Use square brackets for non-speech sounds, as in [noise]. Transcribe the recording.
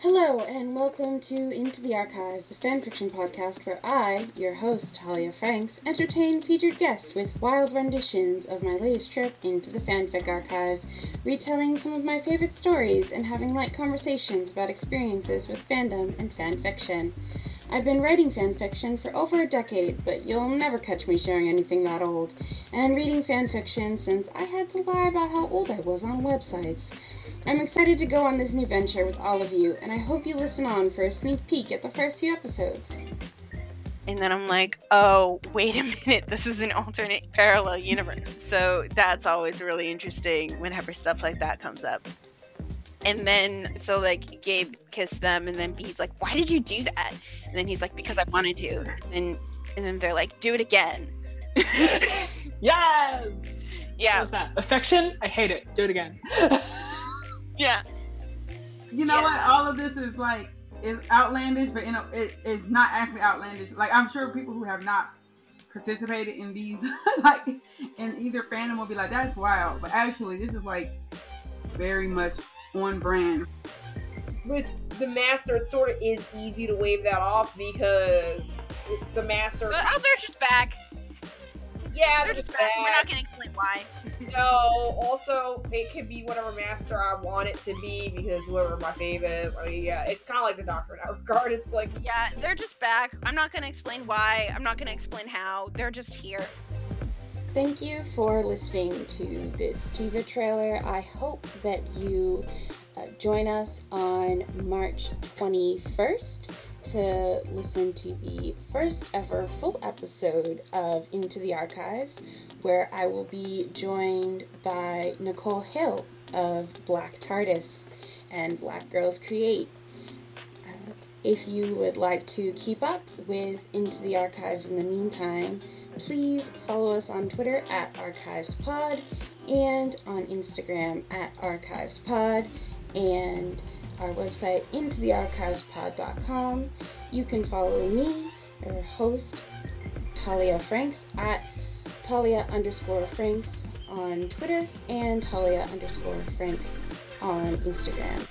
Hello, and welcome to Into the Archives, the fanfiction podcast where I, your host, Talia Franks, entertain featured guests with wild renditions of my latest trip into the fanfic archives, retelling some of my favorite stories and having light conversations about experiences with fandom and fanfiction. I've been writing fanfiction for over a decade, but you'll never catch me sharing anything that old, and reading fanfiction since I had to lie about how old I was on websites. I'm excited to go on this new venture with all of you, and I hope you listen on for a sneak peek at the first few episodes. And then I'm like, oh, wait a [laughs] minute, this is an alternate parallel universe. So that's always really interesting whenever stuff like that comes up. And then, so like, Gabe kissed them, and then B's like, why did you do that? And then he's like, because I wanted to. And, and then they're like, do it again. [laughs] Yes. yeah. What's that? Affection? I hate it. Do it again. [laughs] Yeah. You know Yeah. what? All of this is like is outlandish, but you know it is not actually outlandish. Like I'm sure people who have not participated in these [laughs] like in either fandom will be like, that's wild. But actually this is like very much on brand. with the master, it sort of is easy to wave that off because the master. But, oh, they're just back. yeah, They're just back. We're not going to explain why. No, also it can be whatever master I want it to be because whoever my fave is. I mean, yeah, it's kind of like the Doctor in that regard. It's like Yeah, they're just back. I'm not going to explain why. I'm not going to explain how. They're just here. Thank you for listening to this teaser trailer. I hope that you uh, join us on March 21st to listen to the first ever full episode of Into the Archives, where I will be joined by Nicole Hill of Black TARDIS and Black Girls Create. Uh, if you would like to keep up with Into the Archives in the meantime, please follow us on Twitter at ArchivesPod and on Instagram at ArchivesPod and our website intothearchivespod.com. You can follow me, your host, Talia Franks, at Talia underscore Franks on Twitter and Talia underscore Franks on Instagram.